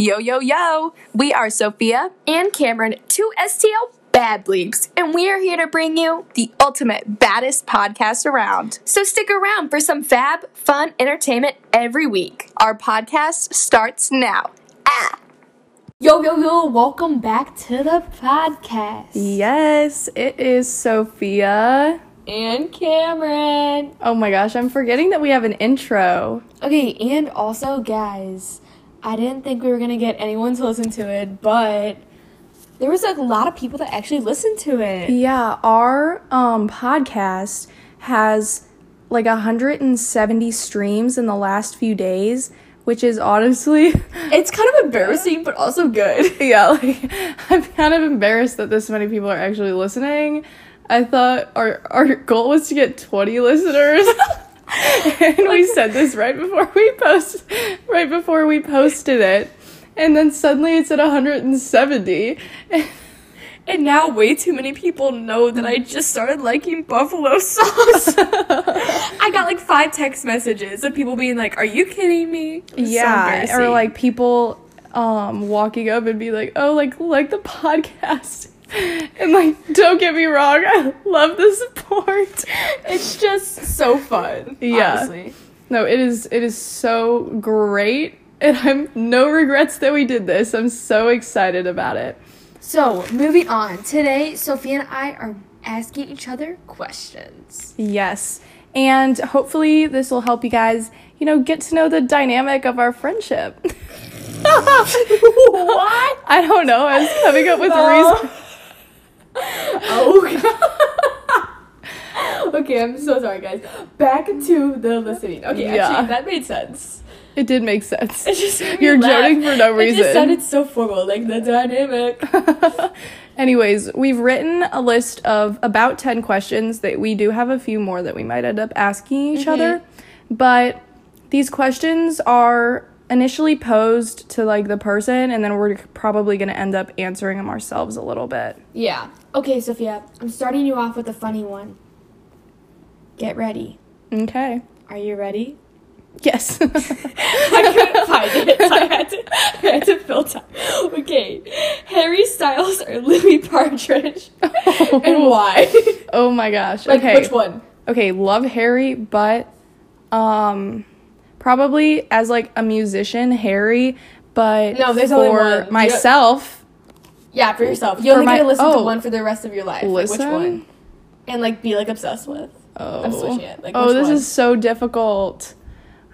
Yo, yo, yo! We are Sophia and Kamryn, two STL bad bleeps, and we are here to bring you the ultimate baddest podcast around. So stick around for some fab, fun entertainment every week. Our podcast starts now. Ah! Yo, yo, yo, welcome back to the podcast. Yes, it is Sophia. And Kamryn. Oh my gosh, I'm forgetting that we have an intro. Okay, and also, guys, I didn't think we were gonna get anyone to listen to it, but there was a lot of people that actually listened to it. Yeah, our um podcast has like 170 streams in the last few days, which is honestly it's kind of embarrassing but also good. yeah, like I'm kind of embarrassed that this many people are actually listening. I thought our our goal was to get 20 listeners. and we said this right before we post right before we posted it and then suddenly it's at 170 and now way too many people know that I just started liking buffalo sauce. I got like five text messages of people being like, "Are you kidding me?" Yeah, so or like people um walking up and be like, "Oh, like like the podcast." and like don't get me wrong i love the support it's just so fun yeah. honestly. no it is it is so great and i'm no regrets that we did this. I'm so excited about it. So moving on. Today sophia and i are asking each other questions. Yes. And hopefully this will help you guys you know get to know the dynamic of our friendship. What? I don't know. I was coming up with no. a reason oh. okay, I'm so sorry, guys. Back to the listening. Okay, yeah. actually, that made sense. It did make sense. You're joking for no reason. It just sounded so formal, like the dynamic. Anyways, we've written a list of about 10 questions that we do have a few more that we might end up asking each mm-hmm. other. But these questions are initially posed to like the person and then we're probably going to end up answering them ourselves a little bit. Yeah. Okay, Sophia, I'm starting you off with a funny one. Get ready. Okay. Are you ready? Yes. I couldn't find it, so I had to, I had to fill time. Okay. Harry Styles or Louis Partridge? Oh. And why? Oh my gosh. Like, okay. which one? Okay, love Harry, but um probably as like a musician, Harry, but no, there's for only one. myself. Yeah, for yourself. You only my, get to listen oh, to one for the rest of your life. Listen? Like, which one? And like be like obsessed with. Oh. I'm switching it. Like, oh, this one? is so difficult.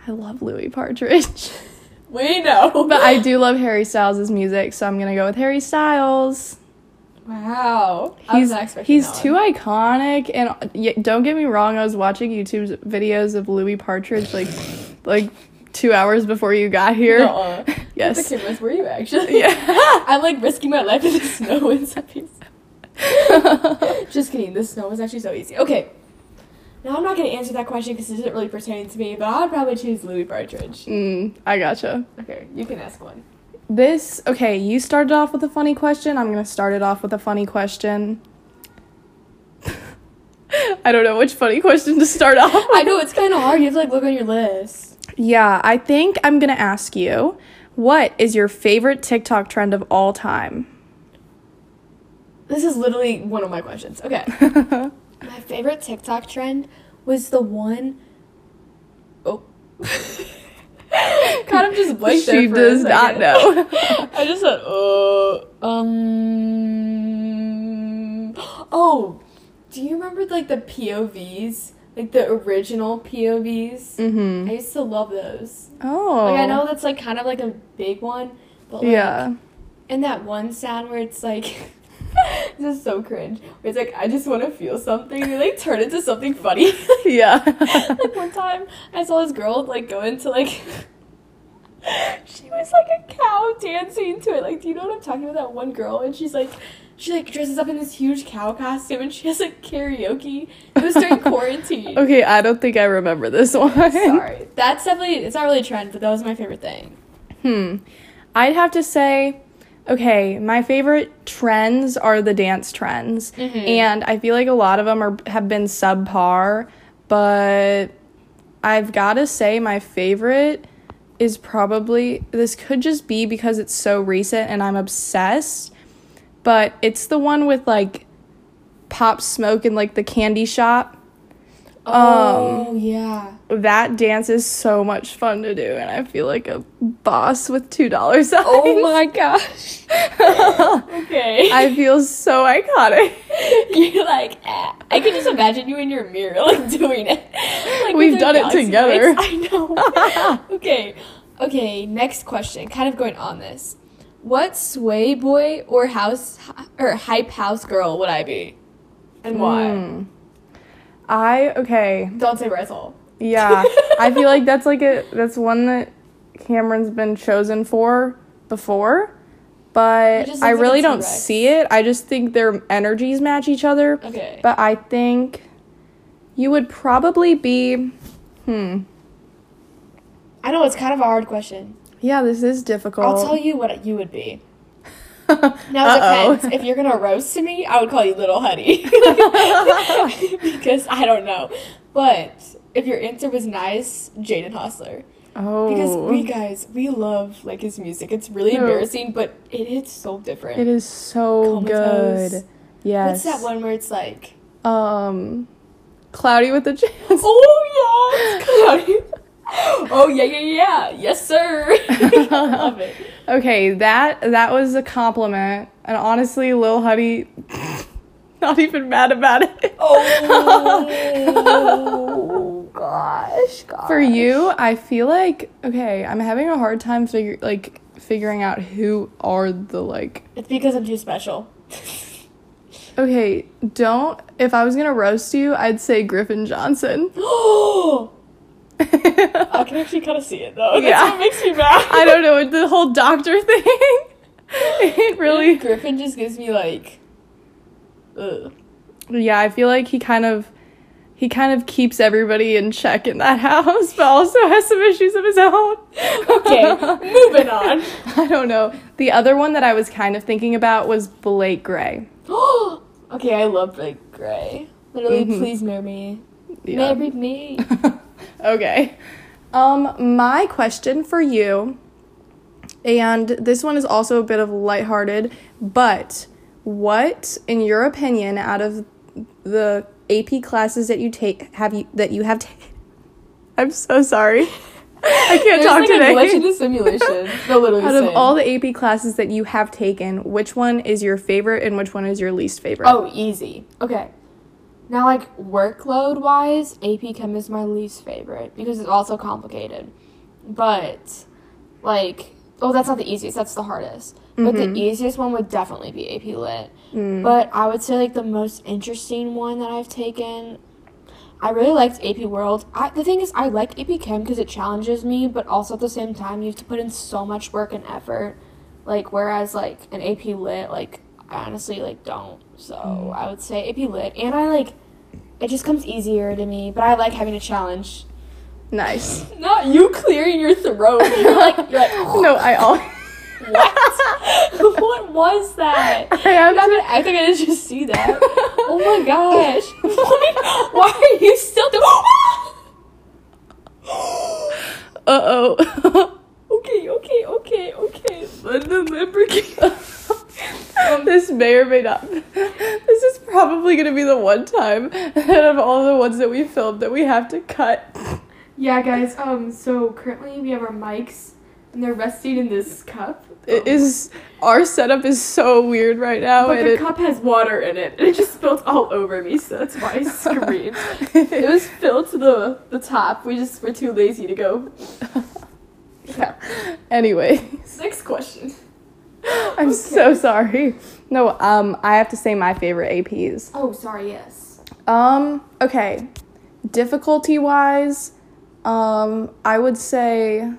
I love Louis Partridge. we know. but I do love Harry Styles' music, so I'm gonna go with Harry Styles. Wow. He's he's too iconic and don't get me wrong, I was watching YouTube videos of Louis Partridge like like 2 hours before you got here. uh yes. The cameras were you actually? Yeah. I'm like risking my life in the snow in some Just kidding. The snow was actually so easy. Okay. Now I'm not going to answer that question because it doesn't really pertain to me, but I'd probably choose Louis Partridge. Mm, I gotcha. Okay, you can ask one. This, okay, you started off with a funny question. I'm going to start it off with a funny question. I don't know which funny question to start off. With. I know it's kind of hard. You have to like look on your list. Yeah, I think I'm going to ask you, what is your favorite TikTok trend of all time? This is literally one of my questions. Okay. my favorite TikTok trend was the one Oh. kind of just blanked She does not know. I just said, uh, um, oh, do you remember like the POVs? Like the original POVs? Mm-hmm. I used to love those. Oh. Like I know that's like kind of like a big one, but like, yeah. And that one sound where it's like, this is so cringe. Where it's like I just want to feel something. And, like turn into something funny. yeah. like one time I saw this girl like go into like she was like a cow dancing to it. Like, do you know what I'm talking about? That one girl, and she's like, she like dresses up in this huge cow costume, and she has like karaoke. It was during quarantine. Okay, I don't think I remember this one. Sorry, that's definitely it's not really a trend, but that was my favorite thing. Hmm, I'd have to say. Okay, my favorite trends are the dance trends, mm-hmm. and I feel like a lot of them are have been subpar, but I've got to say my favorite is probably this could just be because it's so recent and I'm obsessed, but it's the one with like Pop Smoke and like the candy shop. Oh yeah. That dance is so much fun to do, and I feel like a boss with two dollars. Oh my gosh. okay. I feel so iconic. You're like, ah. I can just imagine you in your mirror, like doing it. Like, We've done it together. lights. I know. okay. Okay. Next question. Kind of going on this. What sway boy or house or hype house girl would I be, and why? Hmm. I okay. Don't say Rizzle. Yeah, I feel like that's like a that's one that Kamryn's been chosen for before, but I looks like really don't T-Rex. see it. I just think their energies match each other. Okay. But I think you would probably be hmm. I know it's kind of a hard question. Yeah, this is difficult. I'll tell you what you would be. Now it depends. If you're gonna roast me, I would call you Little Huddy because I don't know. But if your answer was nice, Jaden Hossler. Oh. Because we guys, we love like his music. It's really No. embarrassing, but it hits so different. it is so Comatose. good. Yes. What's that one where it's like, Um Cloudy with the Chance. oh yeah, cloudy. oh yeah, yeah, yeah, yes sir. Love it. Okay, that that was a compliment. And honestly, Lil Huddy not even mad about it. Oh gosh, gosh. For you, I feel like okay, I'm having a hard time figure like figuring out who are the like It's because I'm too special. Okay, don't if I was going to roast you, I'd say Griffin Johnson. I can actually kind of see it though. That's Yeah. what makes me mad. I don't know, the whole doctor thing. it really Griffin just gives me like, ugh. Yeah, I feel like he kind of he kind of keeps everybody in check in that house, but also has some issues of his own. Okay, moving on. I don't know. The other one that I was kind of thinking about was Blake Gray. okay, I love Blake Gray. Literally, Mhm. please marry me. Yeah. Marry me. Okay. Um, my question for you, and this one is also a bit of lighthearted, but what, in your opinion, out of the AP classes that you take, have you that you have taken? I'm so sorry. I can't There's talk like today. a glitch in the simulation. Literally. Out of same. all the AP classes that you have taken, which one is your favorite and which one is your least favorite? Oh, easy. Okay. Now, like workload wise, AP Chem is my least favorite because it's also complicated. But, like, oh, that's not the easiest. That's the hardest. But the mm-hmm. easiest one would definitely be AP Lit. Mm. But I would say like the most interesting one that I've taken. I really liked AP World. I, the thing is, I like AP Chem because it challenges me, but also at the same time, you have to put in so much work and effort. Like whereas like an AP Lit, like honestly like don't. So I would say AP Lit, and I like it just comes easier to me. But I like having a challenge. Nice. Not you clearing your throat. You're like you're like No, I always. what? what was that? I I'm to- gonna act like I didn't just see that. Oh my gosh. Why, why are you still doing Uh oh. Okay, okay, okay, okay. Let the Lamborghini. this may or may not. This is probably going to be the one time out of all the ones that we filmed that we have to cut. Yeah, guys, um, so currently we have our mics and they're resting in this cup. It is our setup is so weird right now, But the it, cup has water in it, and it just spilled all over me, so that's why I screamed. it was filled to the, the top. We just were too lazy to go. Yeah. anyway. Next question. I'm so sorry. No, um, I have to say my favorite APs. Oh, sorry, yes. Um, okay. Difficulty wise, um, I would say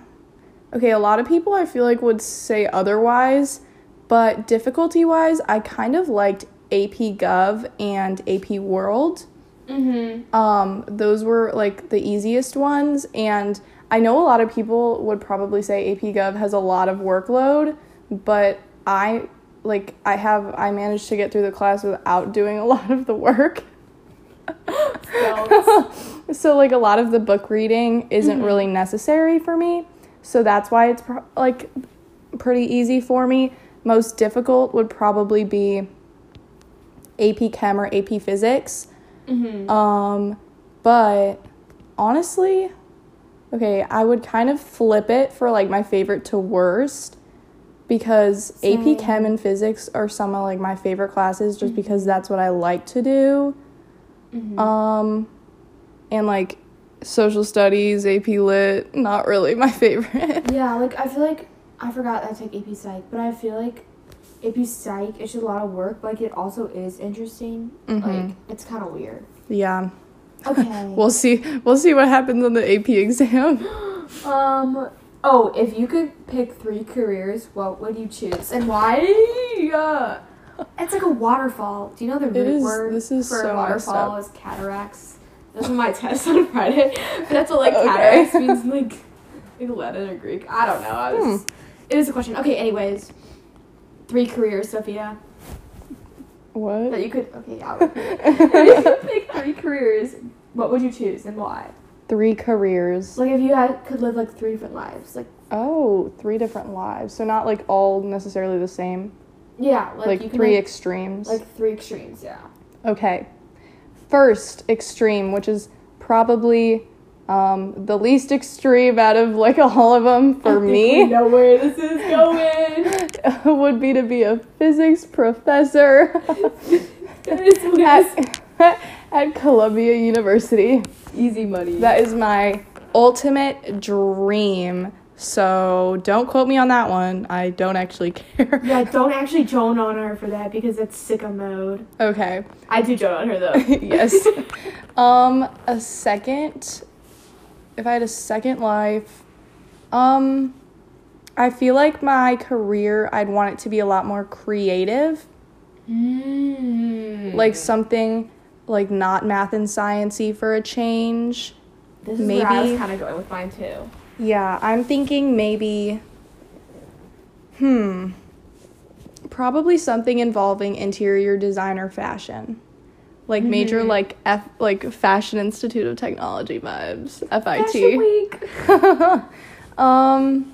okay, a lot of people I feel like would say otherwise, but difficulty wise, I kind of liked AP Gov and AP World. Mm-hmm. Um, those were like the easiest ones, and I know a lot of people would probably say AP Gov has a lot of workload, but I like I have I managed to get through the class without doing a lot of the work. so like a lot of the book reading isn't really necessary for me. So that's why it's pro- like pretty easy for me. Most difficult would probably be AP Chem or AP Physics. Mm-hmm. Um, but honestly, okay, I would kind of flip it for like my favorite to worst because Same. AP Chem and Physics are some of like my favorite classes just because that's what I like to do. Mhm. Um, and like social studies, AP Lit, not really my favorite. Yeah, like I feel like I forgot I took AP Psych, but I feel like AP Psych it's just a lot of work, but like it also is interesting. Mhm. Like it's kind of weird. yeah. Okay. We'll see. We'll see what happens on the AP exam. um. Oh, if you could pick three careers, what would you choose and why? Yeah. It's like a waterfall. Do you know the root is- word this is for so waterfall is cataracts? That's what my test on Friday. But that's what like Okay. cataracts means in, like in Latin or Greek. I don't know. I was, Hmm. It is a question. Okay. Anyways, three careers, Sophia. That What? you could. Okay, yeah. if you could pick three careers, what would you choose and why? Three careers. Like if you had could live like three different lives, like Oh, three different lives. So not like all necessarily the same. yeah, like, Like, three like, extremes. like three extremes. Yeah. okay. First extreme, which is probably um, the least extreme out of like all of them for I think we me, know where this is going. would be to be a physics professor Guys, we have at, at Columbia University. easy money. That is my ultimate dream. So don't quote me on that one. I don't actually care. yeah, don't actually joan on her for that because that's sicko mode. Okay. I do joan on her though. yes. Um, a second. If I had a second life, um, I feel like my career, I'd want it to be a lot more creative, mm. like something like not math and sciency for a change. this is where I was maybe- kind of going with mine too. Yeah, I'm thinking maybe. Hmm. Probably something involving interior design or fashion. Like major Mhm. like F like Fashion Institute of Technology vibes. Fashion FIT. week. um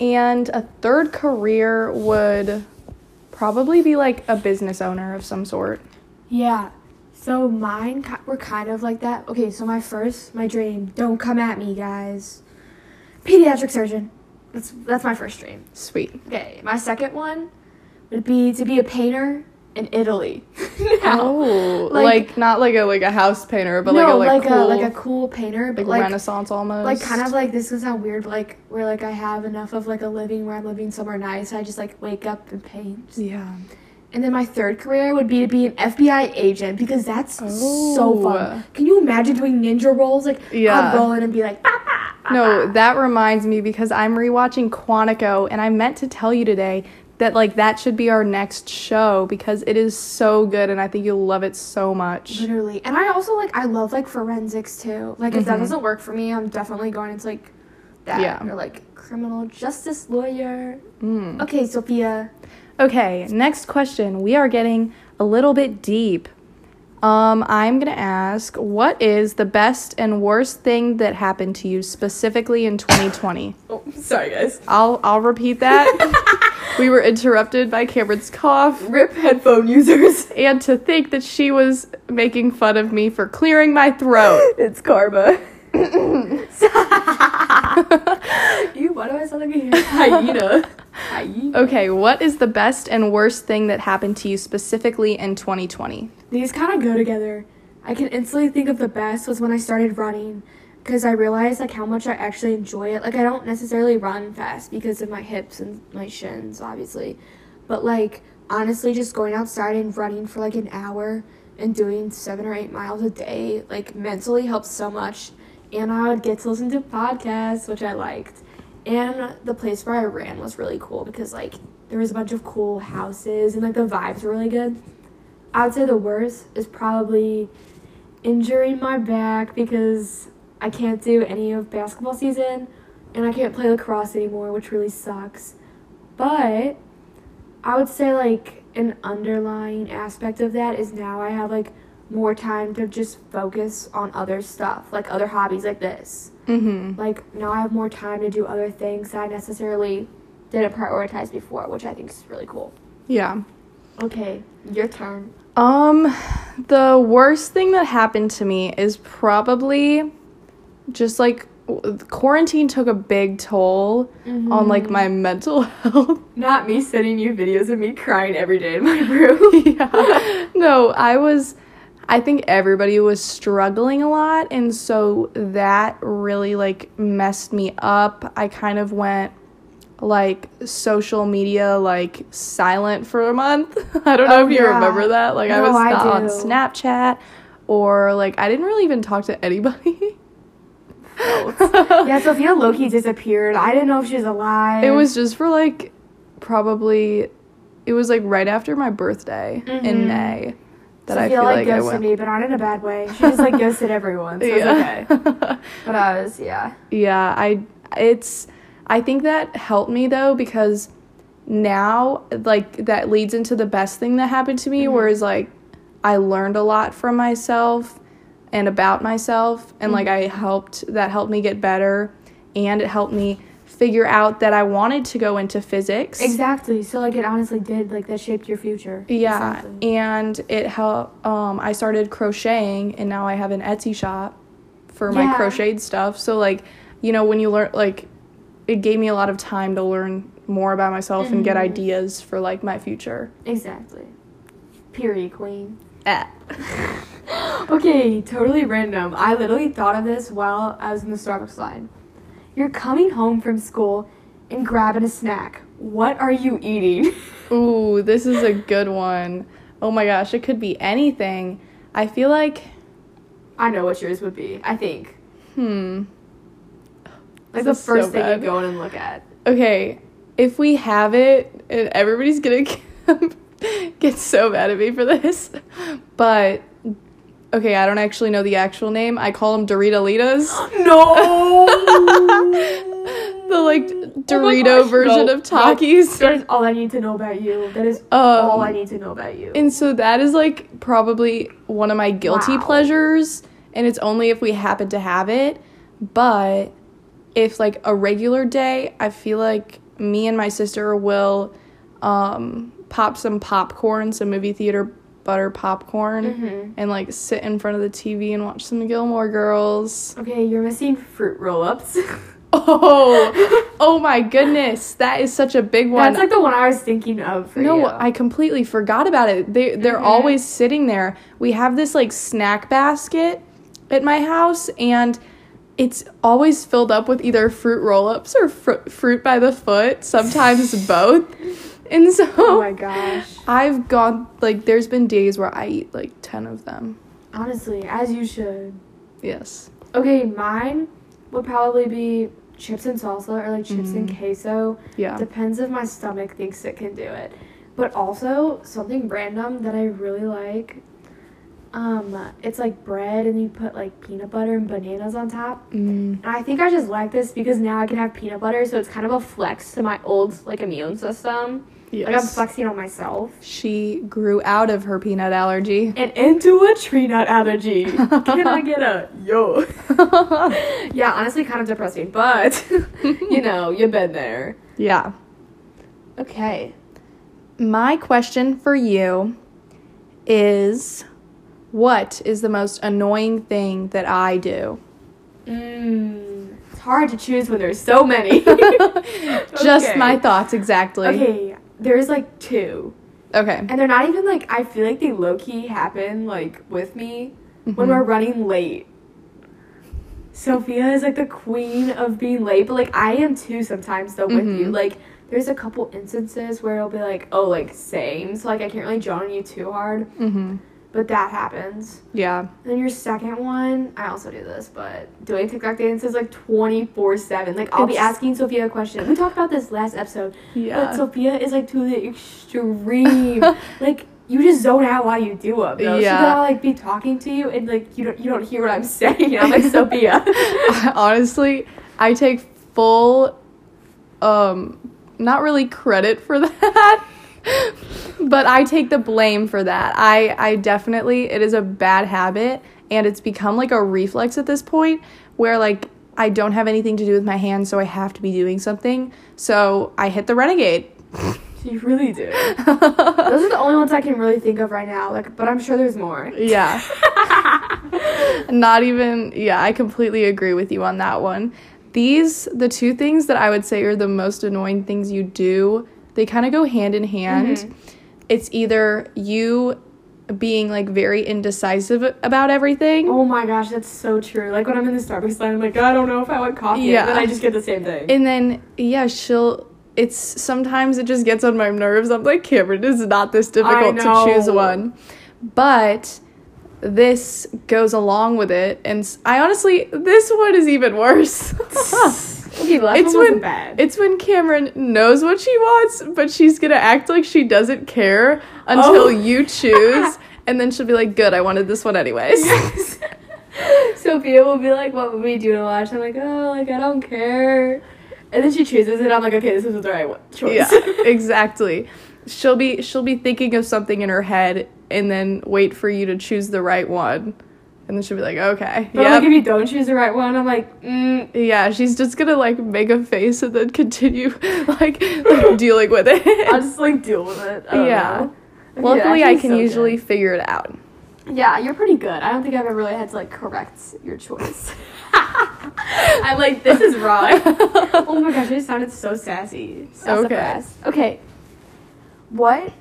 and a third career would probably be like a business owner of some sort. Yeah. So mine were kind of like that. Okay, so my first, my dream. Don't come at me, guys. Pediatric surgeon. That's that's my first dream. Sweet. Okay, my second one would be to be a painter in Italy. Oh, like- like, not like a like a house painter, but no, like a like, cool, a like a cool painter, but like, like Renaissance almost. like kind of like this is sound weird, but like where like I have enough of like a living where I'm living somewhere nice. I just like wake up and paint. Yeah. And then my third career would be to be an FBI agent because that's so Oh. fun. Can you imagine doing ninja rolls? Like Yeah. I'd roll in and be like, "Bah, bah, bah, No, bah." that reminds me because I'm rewatching Quantico and I meant to tell you today that like that should be our next show because it is so good and I think you'll love it so much. literally. And I also like I love like forensics too. Like if that Mhm. doesn't work for me, I'm definitely going into like that Yeah. or like criminal justice lawyer. Mm. Okay, Sophia. Okay, next question. We are getting a little bit deep. Um, I'm gonna ask, what is the best and worst thing that happened to you specifically in 2020? Oh, sorry guys. I'll I'll repeat that. we were interrupted by Kamryn's cough. Rip headphone users. and to think that she was making fun of me for clearing my throat. It's karma. you, why do I sound like a hyena? Okay, what is the best and worst thing that happened to you specifically in 2020? These kind of go together. I can instantly think of the best was when I started running because I realized like how much I actually enjoy it. Like I don't necessarily run fast because of my hips and my shins, obviously. But like honestly just going outside and running for like an hour and doing 7 or 8 miles a day like mentally helps so much. And I would get to listen to podcasts, which I liked. And the place where I ran was really cool because like there was a bunch of cool houses and like the vibes were really good. I would say the worst is probably injuring my back because I can't do any of basketball season and I can't play lacrosse anymore, which really sucks. But I would say like an underlying aspect of that is now I have like more time to just focus on other stuff, like other hobbies like this. Mhm. Like now I have more time to do other things that I necessarily didn't prioritize before, which I think is really cool. Yeah. Okay, your turn. Um, the worst thing that happened to me is probably just like quarantine took a big toll on like my mental health. Not me sending you videos of me crying every day in my room. yeah. No, I was I think everybody was struggling a lot and so that really like messed me up. I kind of went like social media like silent for a month. I don't know Oh, if you yeah. remember that. Like I No, was I not on. Snapchat or like I didn't really even talk to anybody. yeah, Sophia Loki disappeared. I didn't know if she was alive. It was just for like probably it was like right after my birthday Mhm. in May that I feel like, like ghosted me, but not in a bad way. She just like ghosted everyone, so it's okay. But I was yeah. yeah, I it's I think that helped me though because now like that leads into the best thing that happened to me Mhm. whereas like I learned a lot from myself and about myself and like I helped that helped me get better and it helped me figure out that I wanted to go into physics. Exactly. So like it honestly did like that shaped your future. Yeah, Exactly. and it helped. Um, I started crocheting, and now I have an Etsy shop for my crocheted stuff. So like, you know, when you learn, like, it gave me a lot of time to learn more about myself and get Mhm. ideas for like my future. Exactly. Period, queen. Eh. Okay, totally random. I literally thought of this while I was in the Starbucks line. You're coming home from school and grabbing a snack. What are you eating? Ooh, this is a good one. Oh my gosh, it could be anything. I feel like, I know what yours would be. I think hmm. like This the is so first thing you bad. go in and look at. Okay, if we have it, and everybody's gonna get so mad at me for this, but okay, I don't actually know the actual name. I call them Dorito-litas. No. the like Oh Dorito gosh, version no, of Takis. That is all I need to know about you. That is Um, all I need to know about you. And so that is like probably one of my guilty Wow. pleasures, and it's only if we happen to have it. But if like a regular day, I feel like me and my sister will um, pop some popcorn, some movie theater butter popcorn, Mhm. and like sit in front of the TV and watch some Gilmore Girls. Okay, you're missing fruit roll-ups. Oh, oh my goodness, that is such a big one. That's like the one I was thinking of for no, you. I completely forgot about it. They they're Mhm. always sitting there. We have this like snack basket at my house and it's always filled up with either fruit roll-ups or fr- fruit by the foot, sometimes both. And so Oh my gosh. I've gone like there's been days where I eat like 10 of them. Honestly, as you should. Yes. Okay, mine would probably be chips and salsa or like chips and Mm. queso. Yeah. Depends if my stomach thinks it can do it. But also something random that I really like. Um, it's like bread and you put like peanut butter and bananas on top. Mm. And I think I just like this because now I can have peanut butter, so it's kind of a flex to my old like immune system. Yes. Like I'm flexing on myself. she grew out of her peanut allergy. And into a tree nut allergy. Can I get a yo? yeah, honestly, kind of depressing, but you know, you've been there. yeah. Okay. My question for you is what is the most annoying thing that I do? Mm, it's hard to choose when there's so many. Just Okay. my thoughts exactly. okay, there's like two, Okay. and they're not even like I feel like they low key happen like with me when Mhm. we're running late. Sophia is like the queen of being late, but like I am too sometimes though with you. Mhm. Like there's a couple instances where it'll be like, oh, like same, so like I can't really join you too hard, Mhm. But that happens. Yeah. Then your second one, I also do this, but doing TikTok dances like 24 7. Like, I'll be It's- asking Sophia a question. We talked about this last episode. But Yeah. Sophia is like to the extreme. like, you just zone out while you do them. Though. Yeah. She's gonna like be talking to you and like you don't you don't hear what I'm saying. I'm like Sophia. Honestly, I take full um not really credit for that. But I take the blame for that. I I definitely it is a bad habit and it's become like a reflex at this point where like I don't have anything to do with my hands so I have to be doing something. So I hit the renegade. You really do. Those are the only ones I can really think of right now. Like, but I'm sure there's more. Yeah. Not even yeah, I completely agree with you on that one. These the two things that I would say are the most annoying things you do. They kind of go hand in hand. Mm-hmm. It's either you being like very indecisive about everything. Oh my gosh, that's so true. Like when I'm in the Starbucks line, I'm like, I don't know if I want coffee. Yeah. And then I just get the same thing. And then yeah, she'll it's sometimes it just gets on my nerves. I'm like, Kamryn, it's not this difficult to choose one. But this goes along with it and I honestly this one is even worse. okay, the last it's one wasn't when bad. it's when Kamryn knows what she wants, but she's gonna act like she doesn't care until Oh. you choose, and then she'll be like, "Good, I wanted this one anyways." Sophia will be like, "What movie do you want to watch?" I'm like, "Oh, like I don't care." And then she chooses it. I'm like, "Okay, this is the right one- choice." yeah, exactly. She'll be she'll be thinking of something in her head, and then wait for you to choose the right one, and then she'll be like, "Okay, But yeah." like, if you don't choose the right one, I'm like, mm, yeah, she's just gonna like make a face and then continue like, like dealing with it. I'll just like deal with it. Yeah. know. Luckily, that I can so usually good. figure it out. Yeah, you're pretty good. I don't think I've ever really had to like correct your choice. I'm like, this is wrong. oh my gosh, I sounded so sassy. So Sassafras. Okay. What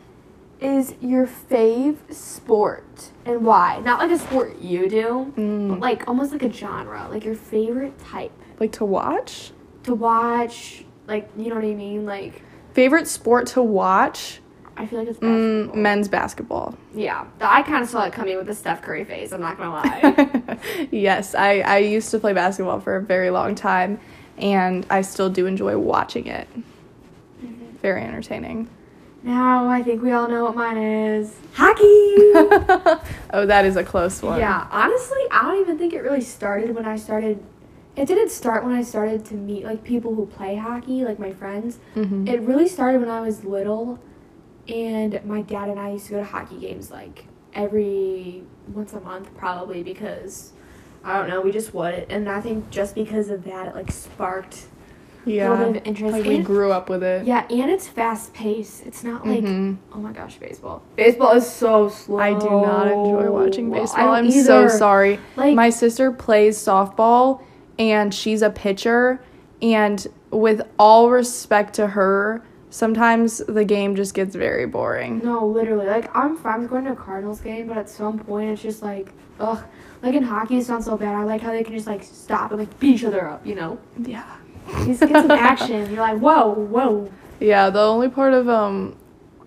is your fave sport and why? Not like a sport you do, Mm. but like almost like a genre, like your favorite type Like to watch? to watch. Like, you know what I mean? Like, Favorite sport to watch? I feel like it's Mm, men's basketball. Yeah, I kind of saw it coming with the Steph Curry phase. I'm not gonna lie. yes, I, I used to play basketball for a very long time, and I still do enjoy watching it. Mm-hmm. Very entertaining. Now I think we all know what mine is. Hockey. oh, that is a close one. Yeah, honestly, I don't even think it really started when I started. It didn't start when I started to meet like people who play hockey, like my friends. Mhm. It really started when I was little, and my dad and I used to go to hockey games like every once a month, probably because I don't know, we just would. And I think just because of that, it like sparked yeah. a little bit of interest. Like we And- grew up with it. yeah, and it's fast paced. It's not like Mhm. oh my gosh, baseball. Baseball is so slow. I do not enjoy watching baseball. don't I'm so sorry. Like My sister plays softball and she's a pitcher and with all respect to her, sometimes the game just gets very boring. No, literally. Like I'm fine with going to a Cardinals game, but at some point it's just like, ugh. Like in hockey, it sounds so bad. I like how they can just like stop and like beat each other up. You know, Yeah. Just get some action. You're like, whoa, whoa. Yeah, the only part of um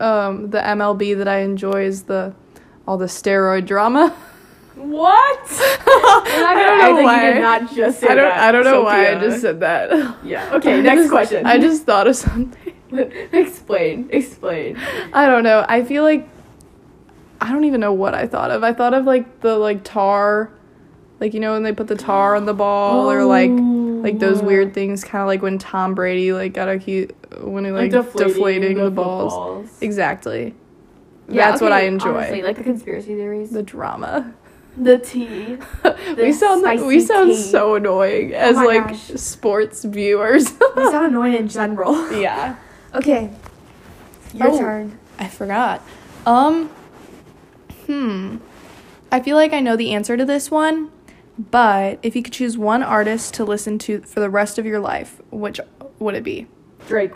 um the MLB that I enjoy is the all the steroid drama. What? I don't know why. You did not just say I don't that, I don't know why I just said that. Yeah. Okay. Next question. I just thought of something. explain. Explain. I don't know. I feel like I don't even know what I thought of. I thought of like the like tar, like you know when they put the tar on the ball or like like those Oh. weird things, kind of like when Tom Brady like got a cute when he like, deflating, the, balls. footballs. Exactly. Yeah, That's what I enjoy. Honestly, like the conspiracy theories. the drama. The tea. we sound we sound tea. so annoying as my like gosh. sports viewers. We sound annoying in general. yeah. Okay. Your Oh. turn. I forgot. Um hmm. I feel like I know the answer to this one, but if you could choose one artist to listen to for the rest of your life, which would it be? Drake.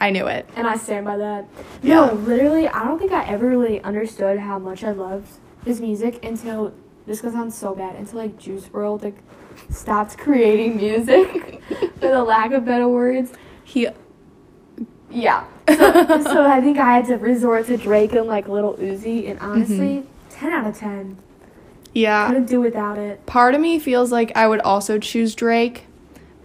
I knew it. And I stand by that. Yeah. No, literally, I don't think I ever really understood how much I loved his music until this gonna sound so bad until like Juice WRLD like stopped creating music for the lack of better words. He Yeah. So, so I think I had to resort to Drake and like Little Uzi, and honestly, mm-hmm. ten out of ten. Yeah. Couldn't do without it. Part of me feels like I would also choose Drake,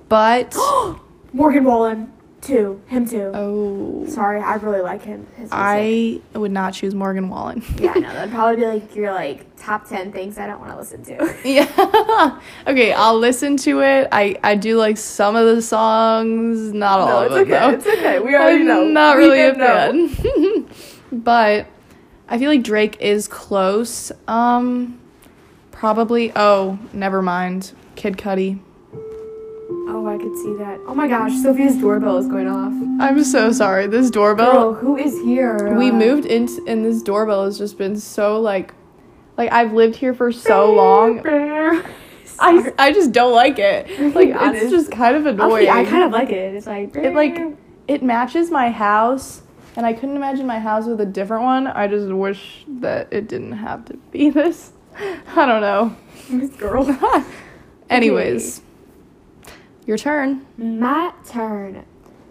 but Morgan Wallen, too. Him too. oh Sorry, I really like him. I would not choose Morgan Wallen. Yeah, I know. That'd probably be like your like top ten things I don't want to listen to. Yeah. okay, I'll listen to it. I I do like some of the songs, not all No, of it's them okay. though. It's okay. We already I'm know. not really a fan. but I feel like Drake is close. Um, probably. Oh, never mind. Kid Cudi. Oh, I could see that. Oh my gosh, Sophia's doorbell is going off. I'm so sorry. This doorbell. Girl, who is here? we moved in, and this doorbell has just been so like, like I've lived here for so long. I, I just don't like it. Like it's just kind of annoying. I kind of like it. It's like it like it matches my house, and I couldn't imagine my house with a different one. I just wish that it didn't have to be this. I don't know. this girl. Anyways, your turn. My turn.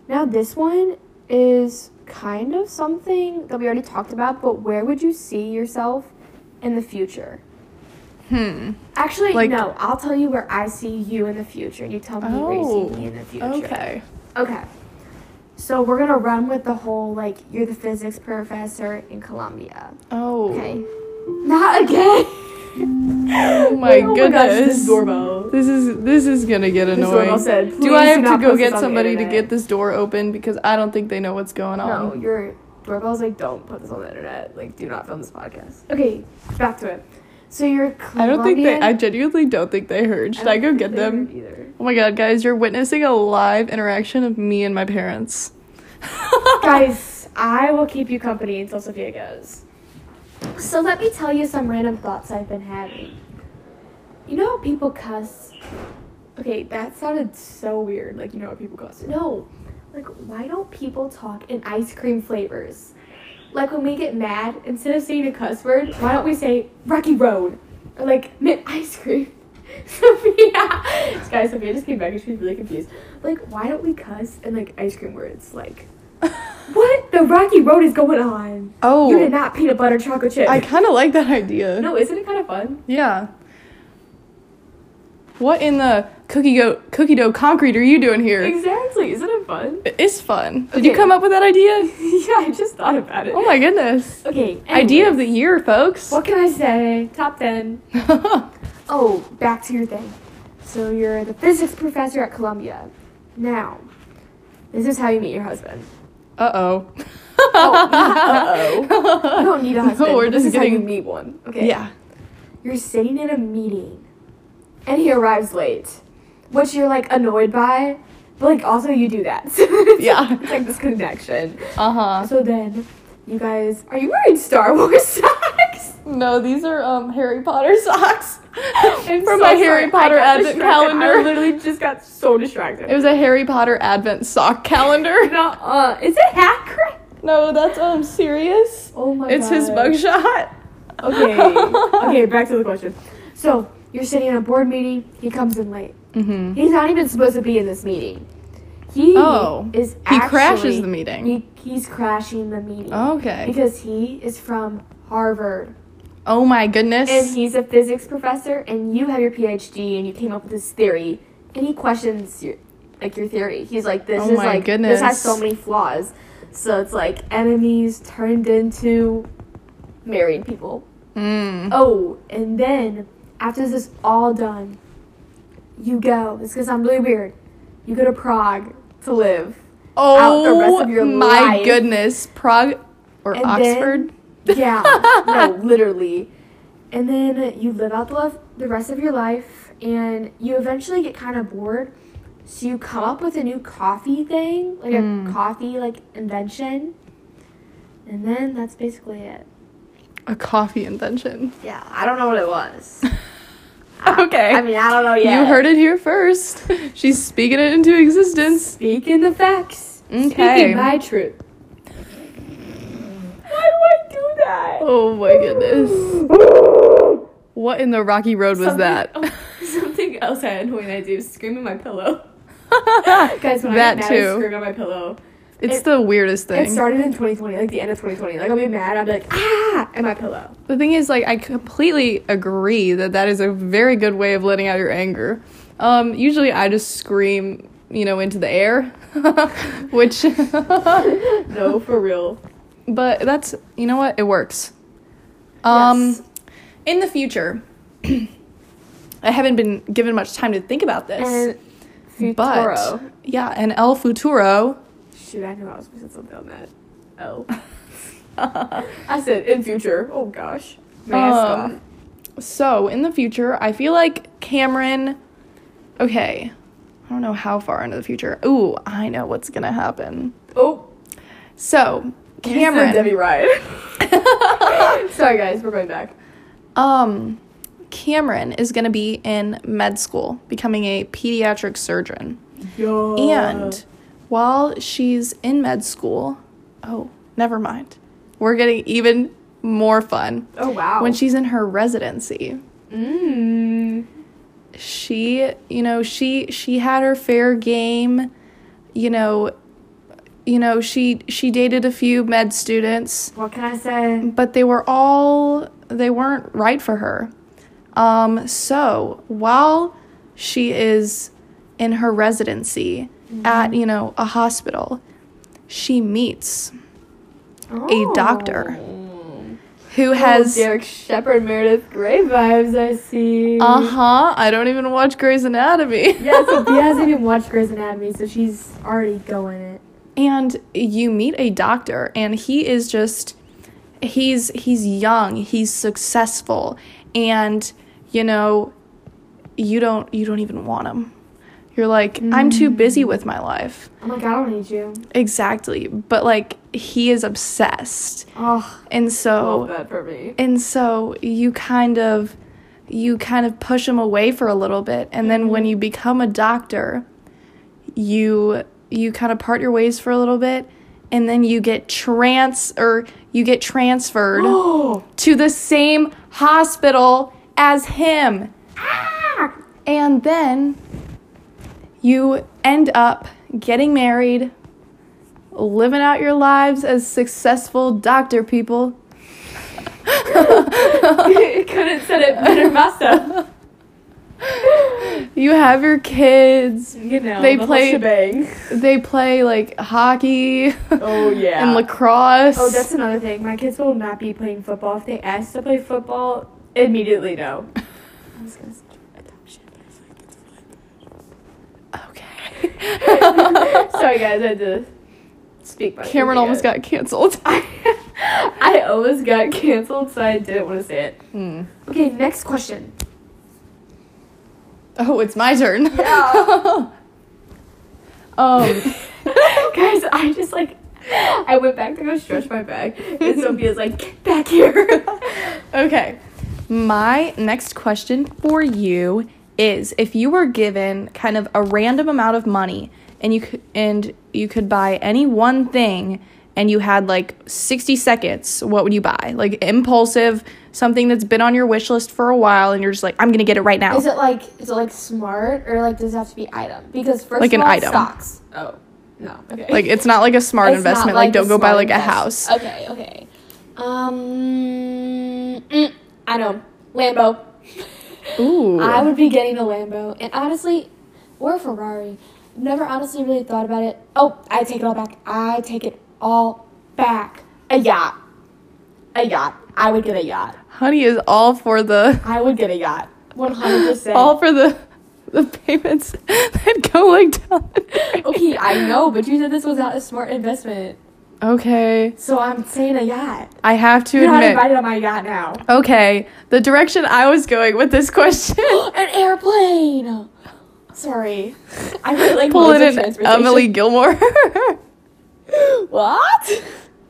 Now this one is kind of something that we already talked about, but where would you see yourself in the future? Hmm. Actually, Like- no. I'll tell you where I see you in the future, you tell me where you Oh, see me in the future. Okay. Okay. So we're gonna run with the whole like you're the physics professor in Columbia. Oh. Okay. Not again. Oh my Oh goodness. gosh, this doorbell. This is this is gonna get This annoying. said, Do I have to go get somebody to get this door open because I don't think they know what's going on. No, your doorbell's like, don't put this on the internet. Like, do not film this podcast. Okay, back to it. So you're. I don't think they. I genuinely don't think they heard. Should I, go don't get them? Oh my god, guys, you're witnessing a live interaction of me and my parents. Guys, I will keep you company until Sophia goes. So let me tell you some random thoughts I've been having. You know how people cuss? Okay, that sounded so weird. Like, you know how people cuss? No. Like, why don't people talk in ice cream flavors? Like, when we get mad, instead of saying a cuss word, why don't we say Rocky Road? Or, like, mint ice cream? Sophia! Guys, Sophia just came back and she's really confused. Like, why don't we cuss in, like, ice cream words? Like, what? The Rocky Road is going on. Oh, You did not peanut butter chocolate chip. I kind of like that idea. no, isn't it kind of fun? Yeah. What in the cookie dough cookie dough concrete are you doing here? Exactly. Isn't it fun? It's fun. Did you come up with that idea? yeah, I just thought about it. Oh my goodness. Okay. Idea of the year, folks. What can I say? Top 10. Oh, back to your thing. So you're the physics professor at Columbia. Now, this is how you meet your husband. Uh oh. Oh, uh-oh. You don't need a husband. No, we're this just is how you getting- meet one. Okay. Yeah. You're sitting in a meeting, and he arrives late, which you're like annoyed by, but like also you do that. So it's, Yeah. It's like this connection. Uh huh. So then, you guys, are you wearing Star Wars socks? No, these are um Harry Potter socks from so my Harry Potter advent calendar. I literally just got so distracted. It was a Harry Potter advent sock calendar. not. Uh, is it Hagrid? No, that's um Sirius. Oh my It's his mugshot. Okay. okay. Back to the question. So you're sitting in a board meeting. He comes in late. Mm-hmm. He's not even supposed to be in this meeting. He Oh. is He actually, crashes the meeting. He, he's crashing the meeting. Okay. Because he is from Harvard. Oh my goodness. And he's a physics professor and you have your PhD and you came up with this theory and he questions your like your theory. He's like this Oh is like goodness. this has so many flaws. So it's like enemies turned into married people. Mm. Oh, and then after this is all done, you go. This is gonna sound really weird. You go to Prague to live. Oh out the rest of your my life. goodness, Prague or And Oxford? then- yeah, no, literally. And then you live out the, lef- the rest of your life, and you eventually get kind of bored. So you come up with a new coffee thing, like Mm. a coffee like invention. And then that's basically it. A coffee invention. Yeah, I don't know what it was. Okay. I mean, I don't know yet. You heard it here first. She's speaking it into existence. Speaking the facts. Okay. Speaking my truth. Do that? Oh my goodness. What in the rocky road was Something- that? oh, something else I annoying I do scream in my pillow. Guys, when that I get mad, I too. scream on my pillow. It's it- the weirdest thing. It started in 2020, like the end of 2020. Like I'll be mad, I'll be like ah, at my pillow. The thing is, like, I completely agree that that is a very good way of letting out your anger. Um, usually, I just scream, you know, into the air, which, No, for real. But that's, you know what, it works. Um, Yes. in the future, I haven't been given much time to think about this, And Futuro. but yeah, and El Futuro. Shoot, I knew I was say something on that. Oh. I said in future. Oh gosh. Um, so in the future, I feel like Kamryn. Okay, I don't know how far into the future. Ooh, I know what's gonna happen. Oh, So Kamryn. Debby Ryan. Sorry guys, we're going back. um, Kamryn is gonna be in med school, becoming a pediatric surgeon. Yo. And while she's in med school, oh, never mind. We're getting even more fun. oh wow. When she's in her residency, Mmm. she, you know, she she had her fair game, you know, you know, she she dated a few med students, What can I say? but they were all they weren't right for her. Um so, while she is in her residency at, you know, a hospital, she meets a doctor who has Oh, Derek Shepherd, Meredith Grey vibes. I see. Uh huh. I don't even watch Grey's Anatomy. Yeah, Sophia hasn't even watched Grey's Anatomy, so she's already going it. And you meet a doctor, and he is just he's he's young, he's successful, and you know you don't you don't even want him. You're like, I'm too mm. busy with my life. I'm like, I don't need you. Exactly. But like he is obsessed. Oh, And so that for me. and so you kind of you kind of push him away for a little bit and then mm-hmm. when you become a doctor you you kind of part your ways for a little bit and then you get trans or you get transferred to the same hospital as him. Ah! And then you end up getting married living out your lives as successful doctor people. You couldn't said it better myself. You have your kids. You know, They the play-. They play like hockey Oh yeah. and lacrosse. Oh, that's another thing. My kids will not be playing football. If they ask to play football, immediately no. I was gonna say adoption, but I okay. Sorry guys, I had to speak Kamryn almost got canceled. I almost got canceled, so I didn't want to say it. Hmm. Okay, next question. Oh, it's my turn. Yeah. um. Guys, I just like I went back to go stretch my back, and Sophia's like, "Get back here." Okay. My next question for you is if you were given kind of a random amount of money and you could and you could buy any one thing and you had like 60 seconds, what would you buy? Like impulsive, something that's been on your wish list for a while and you're just like I'm to get it right now. Is it like is it like smart or like does it have to be item? Because first Like of an all, item. stocks. Oh no, okay. like it's not like a smart It's investment like, a don't go buy like a house. Okay, okay. Um, mm, I know Lambo. Ooh. I would be getting a Lambo, and honestly, or a Ferrari. Never honestly really thought about it. Oh, I take it all back. I take it all back. A yacht. A yacht. I would get a yacht. Honey is all for the I would get a yacht. One hundred percent. all for the the payments that go like down. Okay, I know, but you said this was not a smart investment, Okay. so I'm saying a yacht. I have to You're not invited on my yacht now. Okay, the direction I was going with this question. An airplane. Sorry, I really like Pulling in. Emily Gilmore. What?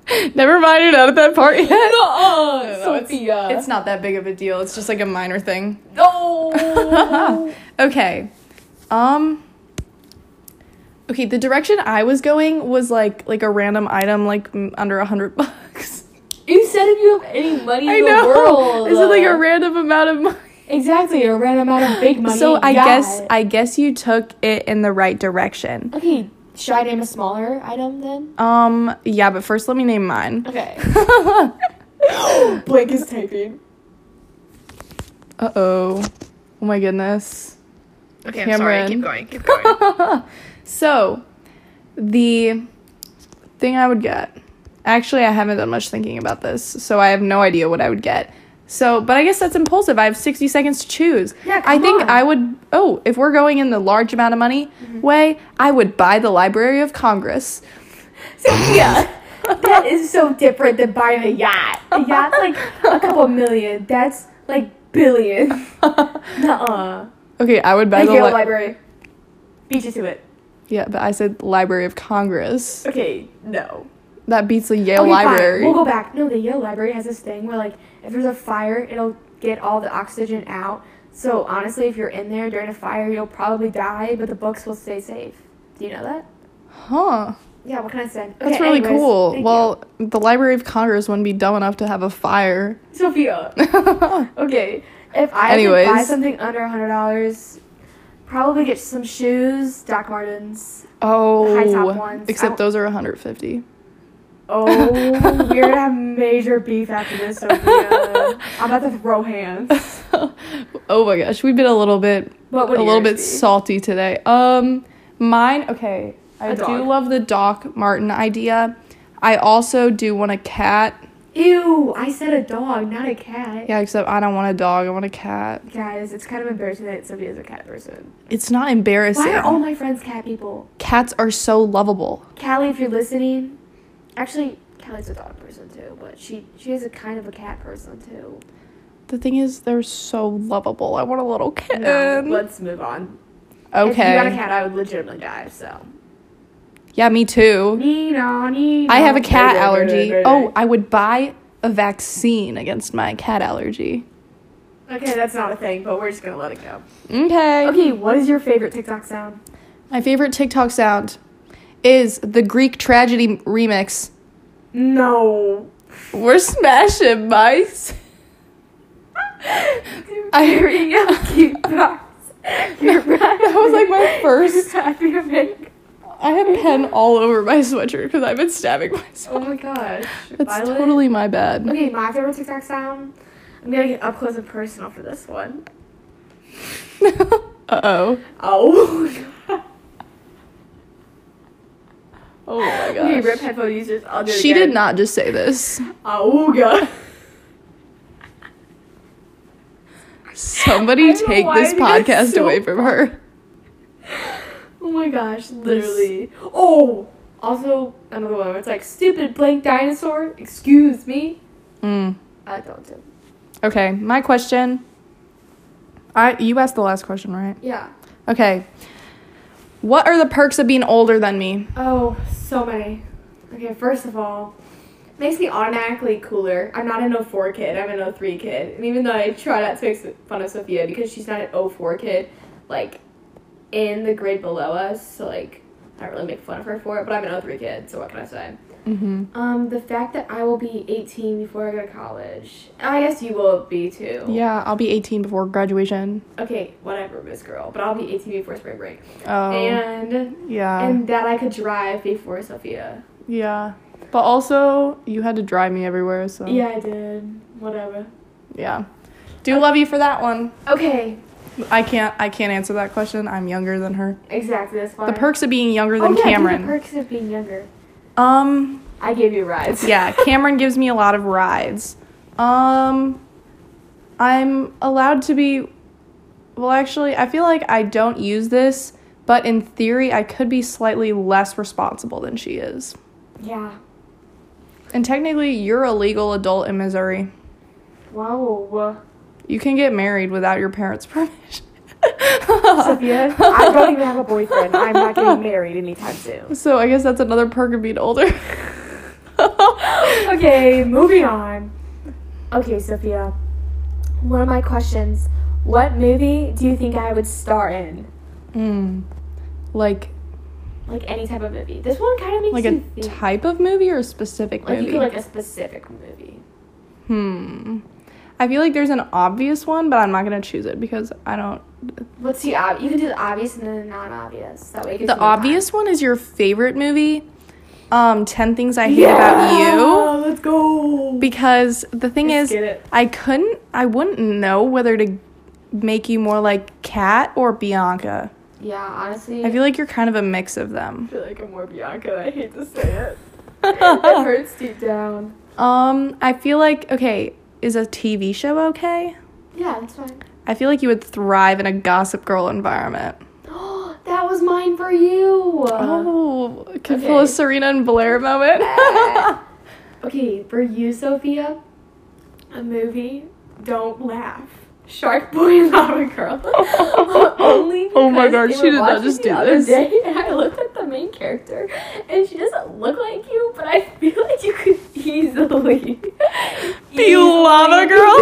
Never mind, you're not at that part yet. No, no, it's- Sophia. It's not that big of a deal. It's just like a minor thing. no. Okay. Um Okay, the direction I was going was like like a random item like mm, under a hundred bucks. you said if you have any money in I the world. Is it like a random amount of money? exactly a random amount of big money? So I guess I guess you took it in the right direction. Okay, should I name a smaller item then? Um yeah, but first let me name mine. Okay. Blake is typing. Uh oh. Oh my goodness. Okay, Kamryn. going. Keep going. So, the thing I would get. Actually, I haven't done much thinking about this, so I have no idea what I would get. So, but I guess that's impulsive. I have 60 seconds to choose. Yeah, I come think on. Mm-hmm. I would Oh, if we're going in the large amount of money way, I would buy the Library of Congress. Sophia, that is so different than buying a yacht. A yacht's like a couple million. That's like billion. Nuh-uh. Okay, I would buy Like the Yale li- Library. Beat you to it. Yeah, but I said Library of Congress. Okay, no. That beats the Yale Okay, fine. Library. We'll go back. No, the Yale Library has this thing where like if there's a fire, it'll get all the oxygen out. So honestly, if you're in there during a fire, you'll probably die, but the books will stay safe. Do you know that? Huh. Yeah. What can I say? That's Okay, really anyways, cool. Well, the Library of Congress wouldn't be dumb enough to have a fire. Sophia. Okay, if I had to buy something under a hundred dollars, probably get some shoes, Doc Martens. oh, high top oh, ones. Except those are 150. Oh, we're gonna have major beef after this, Sophia. I'm about to throw hands. oh my gosh, we've been a little bit a little bit be? salty today. Um, mine. Okay, I A do dog. love the Doc Martin idea. I also do want a cat. Ew, I said a dog, not a cat. Yeah, except I don't want a dog. I want a cat. Guys, it's kind of embarrassing that Sophia's a cat person. It's not embarrassing. Why are all my friends cat people? Cats are so lovable. Callie, if you're listening, actually, Kelly's a dog person too, but she she is a kind of a cat person too. The thing is, they're so lovable. I want a little kitten. No, let's move on. Okay. If you got a cat, I would legitimately die. So. Yeah, me too. Nino, Nino. I have a cat allergy. Oh, I would buy a vaccine against my cat allergy. Okay, that's not a thing, but we're just gonna let it go. Okay. Okay, what is your favorite TikTok sound? My favorite TikTok sound is the Greek tragedy remix. No. We're smashing mice. I cute box. That was like my first. happy to make. I have pen all over my sweatshirt because I've been stabbing myself. Oh my gosh. That's Violet? totally my bad. Okay, my favorite TikTok sound. I'm gonna get up close and personal for this one. uh oh. Oh. Oh my okay, rip gosh. headphone users. I'll do it She again. did not just say this. Auga. Somebody take this podcast so away from her. Oh my gosh, literally. Oh! Also, another one where it's like, stupid blank dinosaur, excuse me. Mm. I don't do. Okay, my question. I you asked the last question, right? Yeah. Okay. What are the perks of being older than me? Oh, so many. Okay, first of all, makes me automatically cooler. I'm not an 04 kid, I'm an 03 kid. And even though I try not to make fun of Sophia because she's not an 04 kid, like, in the grade below us, so like, I don't really make fun of her for it, but I'm an 03 kid, so what can I say? Mm-hmm. Um, the fact that I will be 18 before I go to college. I guess you will be too. Yeah, I'll be 18 before graduation. Okay, whatever, Miss Girl. But I'll be 18 before spring break. Oh, And yeah, and that I could drive before Sophia. yeah. But also, you had to drive me everywhere, so Yeah, I did. Whatever. yeah. Do love you for that one. Okay, I can't. I can't answer that question. I'm younger than her. exactly. That's fine. The perks of being younger oh, than yeah, Kamryn. The perks of being younger. Um. I gave you rides. Yeah, Kamryn gives me a lot of rides. Um. I'm allowed to be. Well, actually, I feel like I don't use this, but in theory, I could be slightly less responsible than she is. Yeah. And technically, you're a legal adult in Missouri. Wow. You can get married without your parents' permission. Sophia, I don't even have a boyfriend. I'm not getting married anytime soon. so I guess that's another perk of being older. Okay, moving on. Okay, Sophia. One of my questions. What movie do you think I would star in? mm. Like Like any type of movie. This one kind of makes like a think. type of movie or a specific like movie? you could like a specific movie. hmm. I feel like there's an obvious one, but I'm not gonna choose it because I don't. What's the ob- You can do the obvious and then the non-obvious. That way. The more time. obvious one is your favorite movie. Um, Ten Things I Hate About You. Let's go. Because the thing Let's is. I couldn't. I wouldn't know whether to make you more like Kat or Bianca. Yeah, honestly. I feel like you're kind of a mix of them. I feel like I'm more Bianca. I hate to say it. it hurts deep down. Um, I feel like okay, is a TV show okay? Yeah, that's fine. I feel like you would thrive in a Gossip Girl environment. Oh that was mine for you. Oh, could okay. a Serena and Blair moment. Okay, for you, Sophia, a movie. Don't laugh. Shark Boy and Lava Girl. Only Oh my gosh, she did not just do this. Day, and I looked at the main character, and she doesn't look like you, but I feel like you could easily Be Lava Girl?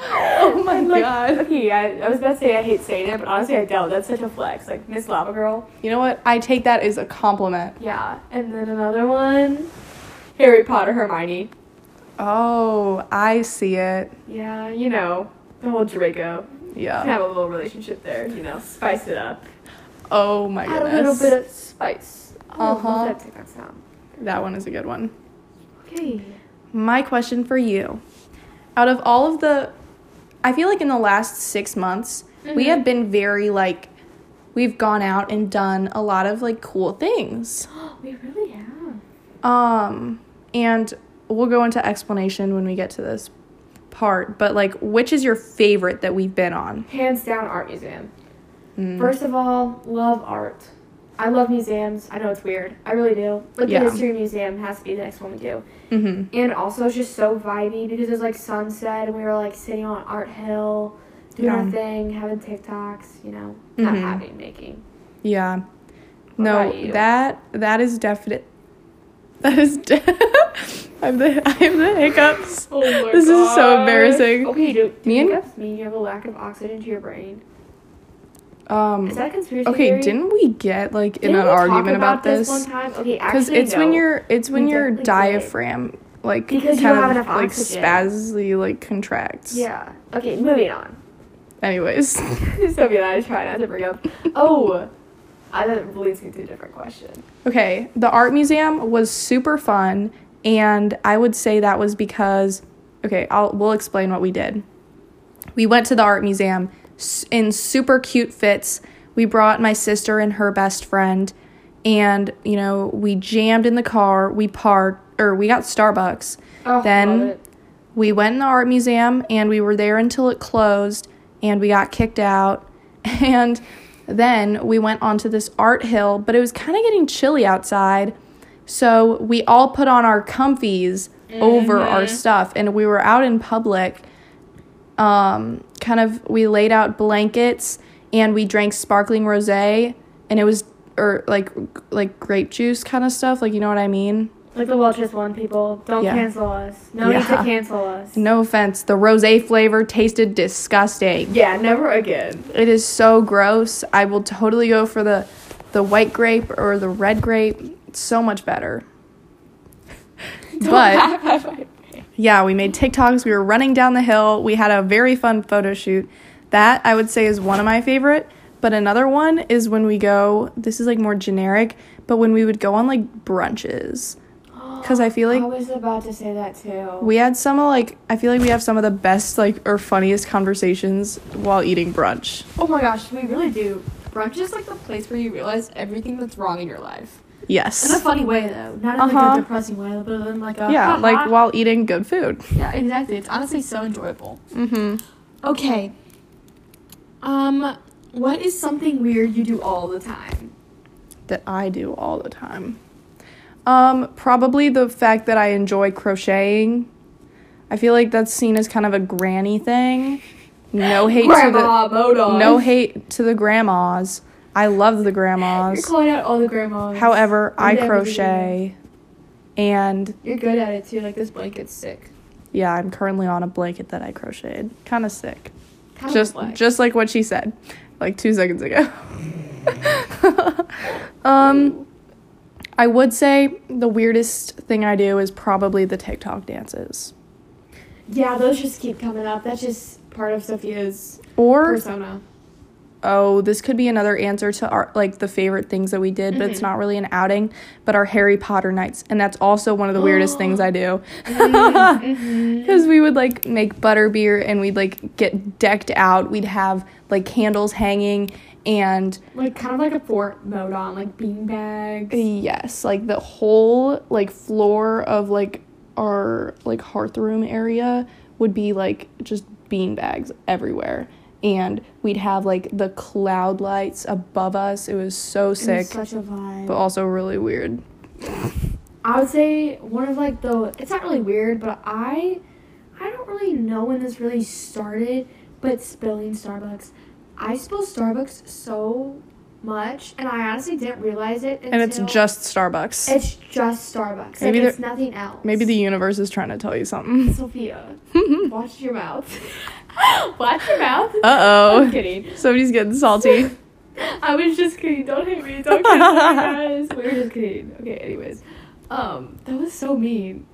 Oh, oh my like, god. Okay, I, I was about to say I hate saying it, but honestly I don't. That's such a flex. Like Miss Lava Girl. You know what? I take that as a compliment. Yeah. And then another one. Harry Potter Hermione. Oh, I see it. Yeah, you know, the whole Draco. Yeah. Have a little relationship there, you know, spice it up. Oh my Add goodness. a little bit of spice. Oh, Uh-huh. that TikTok sound. that one is a good one. Okay. My question for you. Out of all of the I feel like in the last 6 months, we Mhm. have been very like we've gone out and done a lot of like cool things. we really have. Um and we'll go into explanation when we get to this part, but like which is your favorite that we've been on? Hands down, art museum. Mm. First of all, love art. I love museums. I know it's weird. I really do. Yeah. the history museum has to be the next one we do. Mm-hmm. And also, it's just so vibey because it's like sunset and we were like sitting on Art Hill, doing our thing, having TikToks, you know, not Mhm. having, making. Yeah. What No, that that is definite. That is. De- I have the I have the hiccups. Oh my This is so embarrassing. Okay, do, do Me you and- that's mean you have a lack of oxygen to your brain? Um. Is that a conspiracy Okay, theory? didn't we get like in Didn't an we talk argument about, this? one time? Okay, Because actually, it's when no. your it's when We your definitely did. diaphragm like Because you kind don't of have enough like oxygen. like contracts. Yeah. Okay, moving on. Anyways, Sophie and I try not to bring up. Oh, I that leads me to a different question. okay, the art museum was super fun, and I would say that was because okay, I'll we'll explain what we did. We went to the art museum in super cute fits. We brought my sister and her best friend, and you know we jammed in the car. We parked, or we got Starbucks. Oh, Then- love it. We went in the art museum and we were there until it closed and we got kicked out. And then we went onto this art hill, but it was kind of getting chilly outside. So we all put on our comfies over our stuff and we were out in public. Um, kind of, we laid out blankets and we drank sparkling rosé and it was, or like, like grape juice kind of stuff. Like, you know what I mean? Like the Welch's one, people. Don't Yeah. cancel us. No need to cancel us. No offense, the rosé flavor tasted disgusting. Yeah, never again. It is so gross. I will totally go for the the white grape or the red grape. It's so much better. but yeah, we made TikToks. We were running down the hill. We had a very fun photo shoot. That I would say is one of my favorite. But another one is when we go. This is like more generic, but when we would go on like brunches. Because I feel like I was about to say that too. we had some of like I feel like we have some of the best like or funniest conversations while eating brunch. oh my gosh, we really do. Brunch is like the place where you realize everything that's wrong in your life. Yes. In a funny way though, not in like Uh-huh. a depressing way, but in like a yeah, like while eating good food. yeah, exactly. It's honestly so enjoyable. Mm-hmm. Okay. Um, what is something weird you do all the time? That I do all the time. Um, probably the fact that I enjoy crocheting. I feel like that's seen as kind of a granny thing. No hate to Grandma mode the on. no hate to the grandmas. I love the grandmas. You're calling out all the grandmas. However, I You're never gonna do crochet and. You're good at it too. Like this blanket's sick. yeah, I'm currently on a blanket that I crocheted. Kind of sick. Kind of just like- just like what she said like 2 seconds ago. um I would say the weirdest thing I do is probably the TikTok dances. Yeah, those just keep coming up. That's just part of Sophia's Or persona. oh, this could be another answer to our like the favorite things that we did, but it's Mhm. not really an outing, but our Harry Potter nights, and that's also one of the weirdest things I do. Mm-hmm. Because we would like make butterbeer and we'd like get decked out. We'd have like candles hanging and Like kind of like a fort mode on, like bean bags. Yes, like the whole like floor of like our like hearth room area would be like just bean bags everywhere. And we'd have like the cloud lights above us. It was so It was sick, such a vibe. but also really weird. I would say one of like the it's not really weird, but I I don't really know when this really started, but spilling Starbucks. I spill Starbucks so much, and I honestly didn't realize it. And it's just Starbucks. it's just Starbucks. Maybe like, it's nothing else. Maybe the universe is trying to tell you something. Sophia, watch your mouth. watch your mouth. Uh oh. I'm oh. kidding. Somebody's getting salty. I was just kidding. Don't hate me. Don't kill me, guys. We were just kidding. Okay. Anyways, um, that was so mean.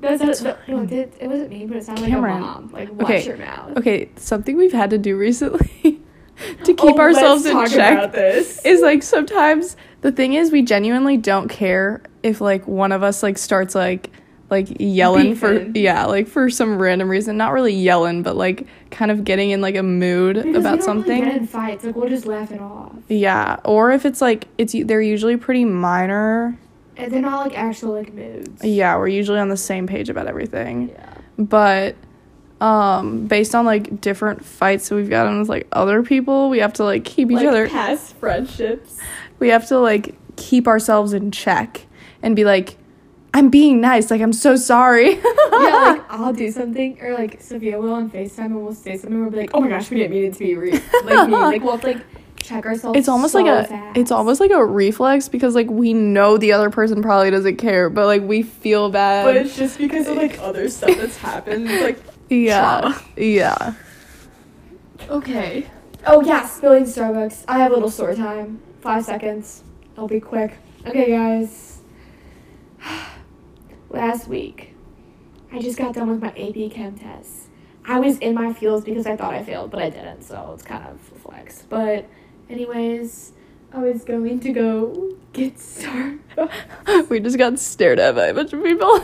That's It's that, no, it, did, it wasn't mean, but it sounded Kamryn. like a mom. Like, watch Okay. your mouth. Okay, something we've had to do recently to keep Oh, ourselves in check is like sometimes the thing is we genuinely don't care if like one of us like starts like like yelling Beefing. for yeah like for some random reason not really yelling but like kind of getting in like a mood Because we about don't something Really get in fights. Like we'll just laugh it off. yeah or if it's like it's they're usually pretty minor And they're not like actual like moods. yeah we're usually on the same page about everything Yeah. but um based on like different fights that we've gotten with like other people we have to like keep each like other past friendships. we have to like keep ourselves in check and be like i'm being nice like i'm so sorry yeah, like I'll do something, or like Sophia will on Facetime, and we'll say something. We'll be like, "Oh my gosh, we didn't mean it to be re- like me." Like we'll like check ourselves. it's almost so like a fast. it's almost like a reflex because like we know the other person probably doesn't care but like we feel bad But it's just because of like other stuff that's happened. Like yeah trauma. yeah okay. Oh yeah, spilling Starbucks. I have a little story time. Five seconds. I'll be quick. Okay, guys. Last week, I just got done with my AP Chem test. I was in my feels because I thought I failed, but I didn't, so it's kind of a flex. But, anyways, I was going to go get Starbucks. we just got stared at by a bunch of people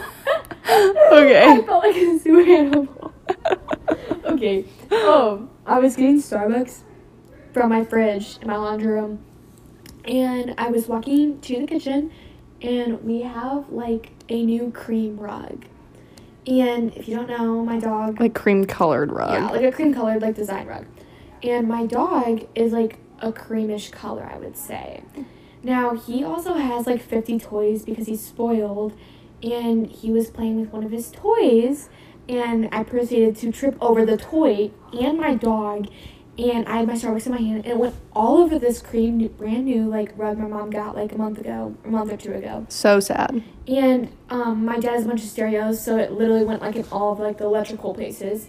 okay. I felt like a zoo animal. Okay. Um, I was getting Starbucks from my fridge in my laundry room, and I was walking to the kitchen, and we have like a new cream rug. And if you don't know, my dog like cream colored rug yeah, like a cream colored like design rug. And my dog is like a creamish color, I would say. Now he also has like 50 toys because he's spoiled, and he was playing with one of his toys, and I proceeded to trip over the toy and my dog, and I had my Starbucks in my hand, and it went all over this cream, new, brand new like rug my mom got like a month ago, a month or two ago. so sad And um, my dad has a bunch of stereos, so it literally went like in all of like the electrical places.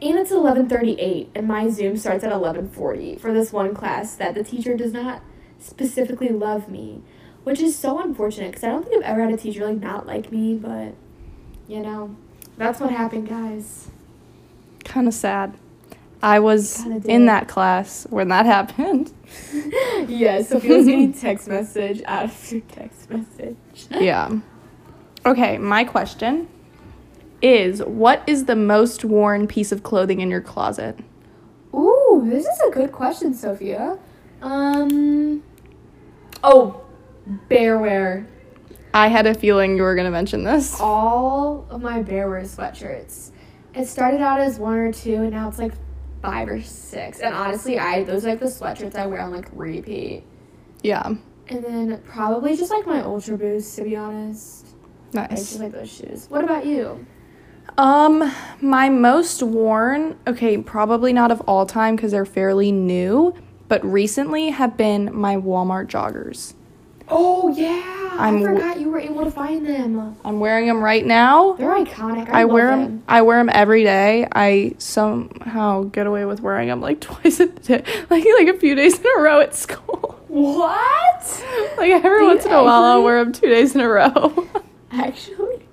And it's eleven thirty eight, and my Zoom starts at eleven forty for this one class that the teacher does not specifically love me, which is so unfortunate because I don't think I've ever had a teacher like not like me, but you know, that's what happened, guys. kind of sad i was in that class when that happened yeah, Sophia was getting text message after text message. yeah. Okay, my question is what is the most worn piece of clothing in your closet? Ooh, this is a good question, Sophia. Um. Oh, bearwear. I had a feeling you were going to mention this. All of my bearwear sweatshirts. It started out as one or two, and now it's like five or six. And honestly, I those are like the sweatshirts I wear on like repeat. Yeah. And then probably just like my Ultra Boost, to be honest. I Nice. just like those shoes. What about you? Um, my most worn, okay, probably not of all time because they're fairly new, but recently have been my Walmart joggers. Oh yeah, I'm I forgot you were able to find them. I'm wearing them right now. They're iconic. I, I wear them. them. I wear them every day. I somehow get away with wearing them like twice a day, like like a few days in a row at school. What? Like every once in a while, I'll wear them two days in a row. Actually,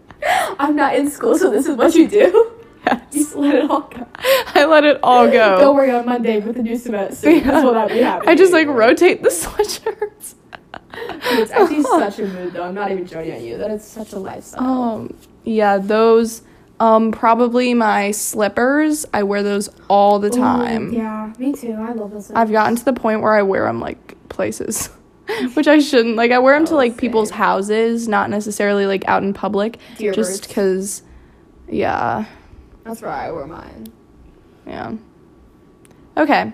I'm not in school, so this is what you do. You yes, just let it all go. I let it all go. Don't worry on Monday with the new semester. Yeah. Will not be happening. I just like rotate the sweatshirts. It's actually such a mood, though. I'm not even joking at you. That is such a lifestyle. Um, yeah, those. Um, probably my slippers. I wear those all the Ooh, time. yeah, me too. I love those. I've gotten to the point where I wear them like places, which I shouldn't. Like I wear them to Oh, like people's houses, not necessarily like out in public, Dear just because. Yeah, That's where I wear mine. yeah. Okay.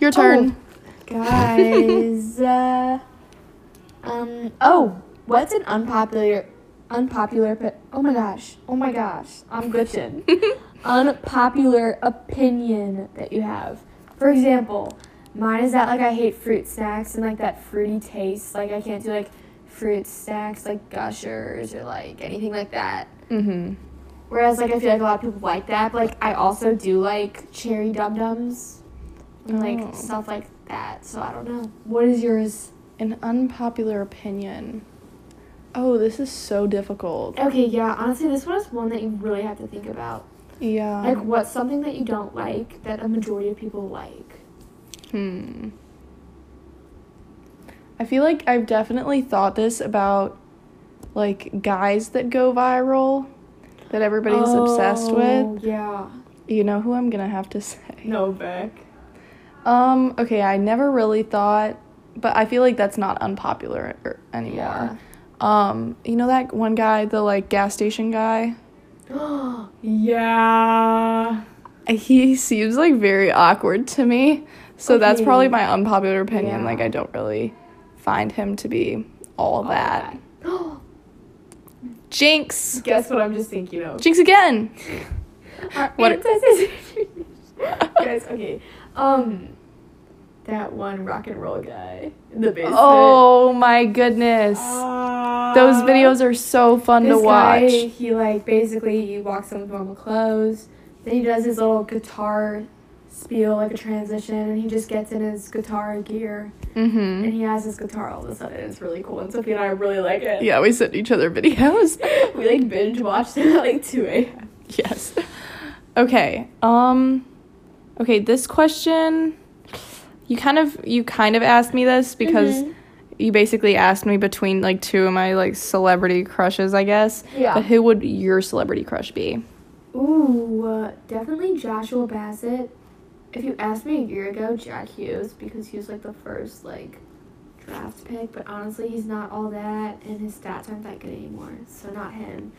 Your turn. Guys, uh, um, oh, What's an unpopular, unpopular? Oh my gosh, oh my gosh, I'm glitching. unpopular opinion that you have. For example, mine is that like I hate fruit snacks and like that fruity taste. Like I can't do like fruit snacks like gushers or like anything like that. Mm-hmm. Whereas like I feel like a lot of people like that. But, like I also do like cherry dum dums and like Oh. stuff like that. So I don't know. What is yours? An unpopular opinion. Oh, this is so difficult. Okay, yeah. Honestly, this one is one that you really have to think about. Yeah. Like, what's something that you don't like that a majority of people like? Hmm. I feel like I've definitely thought this about like guys that go viral that everybody's obsessed with. Oh, Yeah. You know who I'm gonna have to say. Noah Beck. Um, okay, I never really thought, but I feel like that's not unpopular er- anymore. Um, you know that one guy, the like gas station guy? yeah. He seems like very awkward to me. So that's probably my unpopular opinion. Yeah. Like I don't really find him to be all, that. Jinx. Guess what I'm just thinking of? Jinx again. Our What- Guys, okay. Um, that one rock and roll guy in the basement. Oh my goodness. Ah. Those videos are so fun to watch. guy, he like basically he walks in with normal clothes. Then he does his little guitar spiel, like a transition, and he just gets in his guitar gear Mm-hmm. and he has his guitar all of a sudden. It's really cool, and Sophie and I really like it. Yeah, we sent each other videos. we like binge watched it at like two a.m. yes. Okay. Um okay, this question you kind of you kind of asked me this because Mhm. you basically asked me between like two of my like celebrity crushes, I guess. Yeah. But who would your celebrity crush be? Ooh, uh, definitely Joshua Bassett. If you asked me a year ago, Jack Hughes, because he was like the first like draft pick, but honestly, he's not all that, and his stats aren't that good anymore, so not him.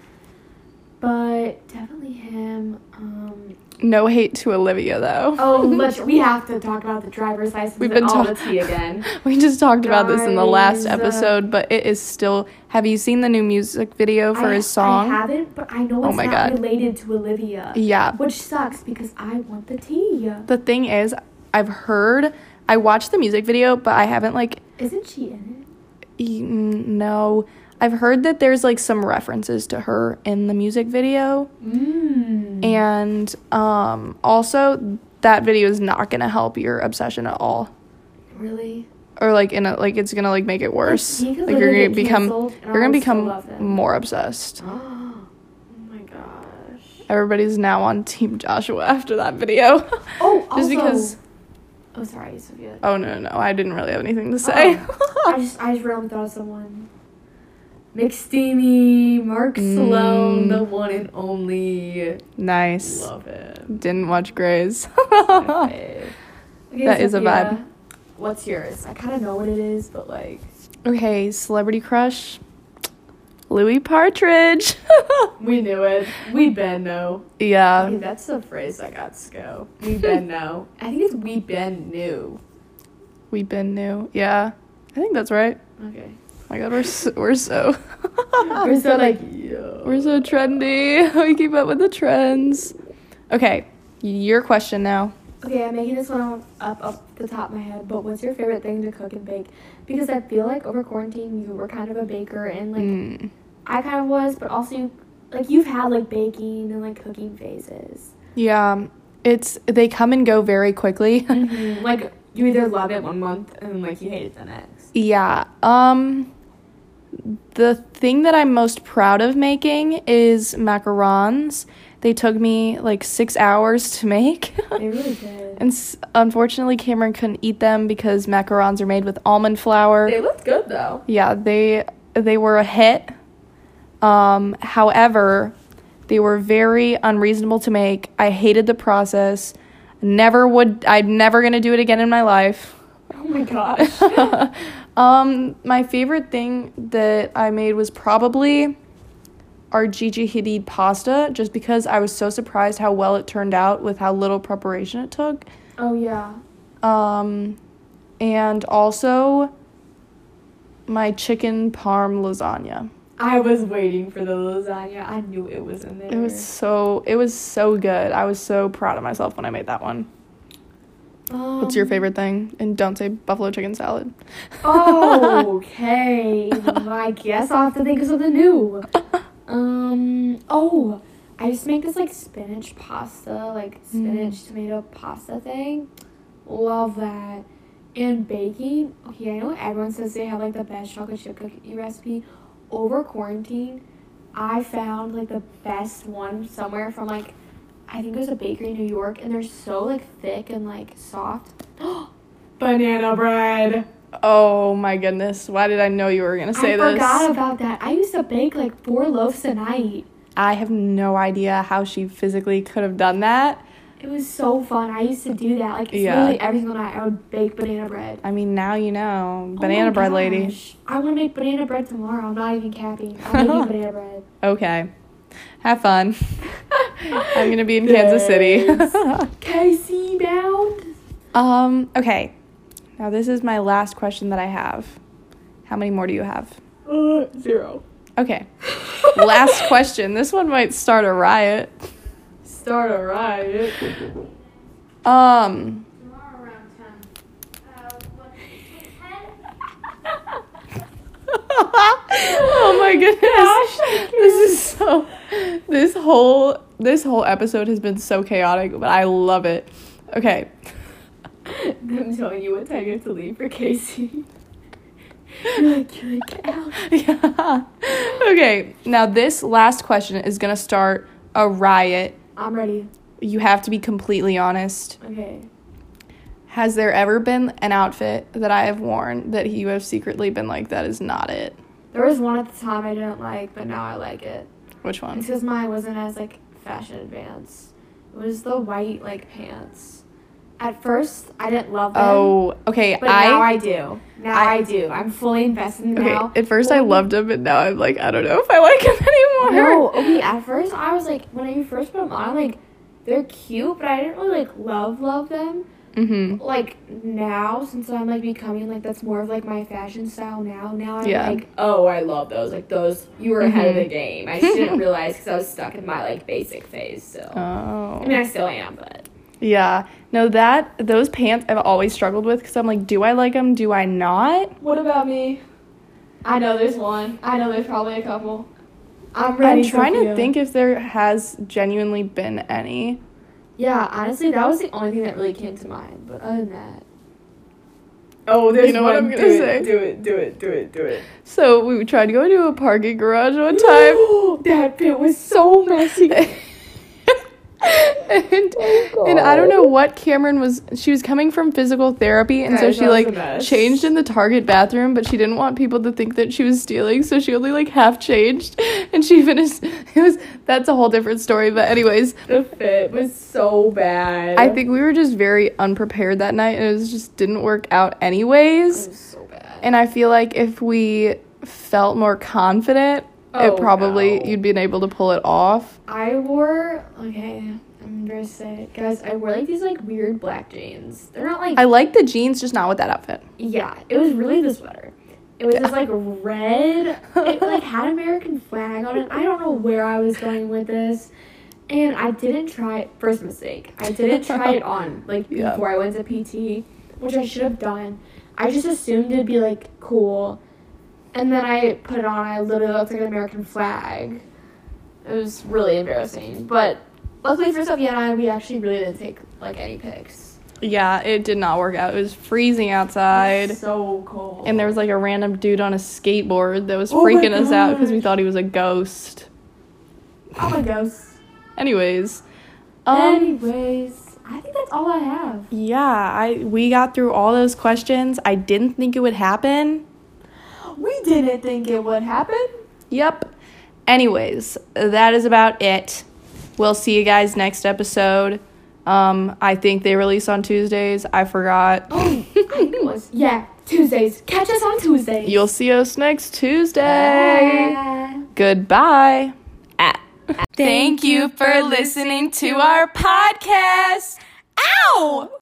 But definitely him. Um, No hate to Olivia though. oh, let's, we have to talk about the driver's license We've been all ta- the tea again. we just talked about this in the last Guys, uh, episode, but it is still Have you seen the new music video for I, his song? I haven't, but I know Oh it's my not God. related to Olivia. yeah. Which sucks because I want the tea. The thing is, I've heard I watched the music video, but I haven't like Isn't she in mm, no. I've heard that there's like some references to her in the music video. Mmm. And um also that video is not going to help your obsession at all. Really? Or like in a like it's going to like make it worse. he could Like you're going to become canceled, and I you're going to become more obsessed. oh my gosh. Everybody's now on team Joshua after that video. Oh, Just also- because Oh, sorry, Sophia. Oh no, no, no. I didn't really have anything to say. I just, I just randomly thought of someone. McSteamy, Mark Sloan, Mm. the one and only. nice. Love him. Didn't watch Grey's. Okay, That is a vibe. What's yours? I kind of know what it is, but like. okay, celebrity crush. Louis Partridge. We knew it. We been know. yeah. That's the phrase I got sco. We been know. I think it's we been knew. We been new. Yeah. I think that's right. Okay. My god, we're so, we're so We're so like, yo. we're so trendy. We keep up with the trends. Okay, your question now. Okay, I'm making this one up up the top of my head, but what's your favorite thing to cook and bake? Because I feel like over quarantine you were kind of a baker and like Mm. I kind of was, but also you, like you've had like baking and like cooking phases. Yeah, it's they come and go very quickly. Like you either love it one month and like you hate it the next. Yeah. Um the thing that I'm most proud of making is macarons. They took me like 6 hours to make. They really did. and s- unfortunately Kamryn couldn't eat them because macarons are made with almond flour. They looked good though. yeah, they they were a hit. Um however, they were very unreasonable to make. I hated the process. Never would I'm never going to do it again in my life. Oh my gosh. um, my favorite thing that I made was probably our Gigi Hadid pasta, just because I was so surprised how well it turned out with how little preparation it took. oh yeah. Um, and also my chicken parm lasagna. I was waiting for the lasagna. I knew it was in there. It was so it was so good. I was so proud of myself when I made that one. What's your Um, favorite thing? And don't say buffalo chicken salad. okay. I guess I'll have to think of something new. Um. Oh, I just make this like spinach pasta, like spinach tomato pasta thing. Love that. And baking. Okay, I know everyone says they have like the best chocolate chip cookie recipe. Over quarantine, I found like the best one somewhere from like I think it was a bakery in New York, and they're so like thick and like soft. Banana bread. Oh my goodness. Why did I know you were going to say I this? forgot about that. I used to bake like four loaves a night. I have no idea how she physically could have done that. It was so fun. I used to do that. Like Yeah. literally every single night I would bake banana bread. I mean, now you know. Oh Banana my bread lady. I want to make banana bread tomorrow. I'm not even capping. I'm making banana bread. Okay. Have fun. I'm going to be in Kansas City. KC bound. um, okay. Now this is my last question that I have. How many more do you have? Uh, zero. Okay. last question. This one might start a riot. Start a riot. Um, Tomorrow around 10. Uh, what? 10? Oh my goodness. This is so this whole this whole episode has been so chaotic, but I love it. Okay. I'm telling you what time you have to leave for KC. You're like, you're like, get out. Yeah. Okay. Now this last question is going to start a riot. I'm ready. You have to be completely honest. Okay. Has there ever been an outfit that I have worn that you have secretly been like that is not it? There was one at the time I didn't like, but now I like it. Which one? because mine wasn't as like fashion advanced. It was the white like pants. At first, I didn't love them. Oh, okay. but now I I do. Now I- I, do. I'm fully invested Okay, now. at first I loved them, but now I'm like, I don't know if I like them anymore. No, okay. At first, I was like, when you first put them on, I'm like, they're cute, but I didn't really like love love them. Mm-hmm. Like now, since I'm like becoming like that's more of like my fashion style now. Now I'm Yeah. like, oh, I love those. Like those, you were ahead of Mhm. the game. I just didn't realize because I was stuck in my like basic phase. So Oh. I mean, I still am, but Yeah. No, that those pants I've always struggled with because I'm like, do I like them? Do I not? what about me? I know there's one. I know there's probably a couple. I'm ready. I'm trying to think if there has genuinely been any. Yeah, honestly, that was the only thing that really came to mind. But other than that. Oh, there's You know what. I'm gonna do say? It, do it, do it, do it, do it. So we tried to go to a parking garage one time. that pit was so messy. and, oh, and I don't know what Kamryn was. She was coming from physical therapy, and so she like changed in the Target bathroom, but she didn't want people to think that she was stealing, so she only like half changed, and she finished. It was that's a whole different story, but anyways, the fit was so bad. I think we were just very unprepared that night, and it was just didn't work out it anyways. was so bad. And I feel like if we felt more confident, Oh, it probably no. you'd been able to pull it off. I wore okay. I'm gonna say it, guys. I wore like these like weird black jeans. They're not like I like the jeans, just not with that outfit. yeah. It was really the sweater. It was this like red. It like had American flag on it. I don't know where I was going with this. And I didn't try it. First mistake. I didn't try it on like Yeah. before I went to PT, which I should have done. I just assumed it'd be like cool, and then I put it on. I literally looked like an American flag. It was really embarrassing, but luckily for Sophia and I, we actually really didn't take like any pics. Yeah, it did not work out. It was freezing outside. So cold. And there was like a random dude on a skateboard that was Oh freaking us out because we thought he was a ghost. oh a ghost. Anyways, um, Anyways, I think that's all I have. yeah, I we got through all those questions. I didn't think it would happen. We didn't think it would happen. Yep. Anyways, that is about it. We'll see you guys next episode. Um, I think they release on Tuesdays. I forgot. Oh, I think it. Yeah, Tuesdays. Catch us on Tuesdays. You'll see us next Tuesday. Bye. Goodbye. Ah. Thank you for listening to our podcast. Ow!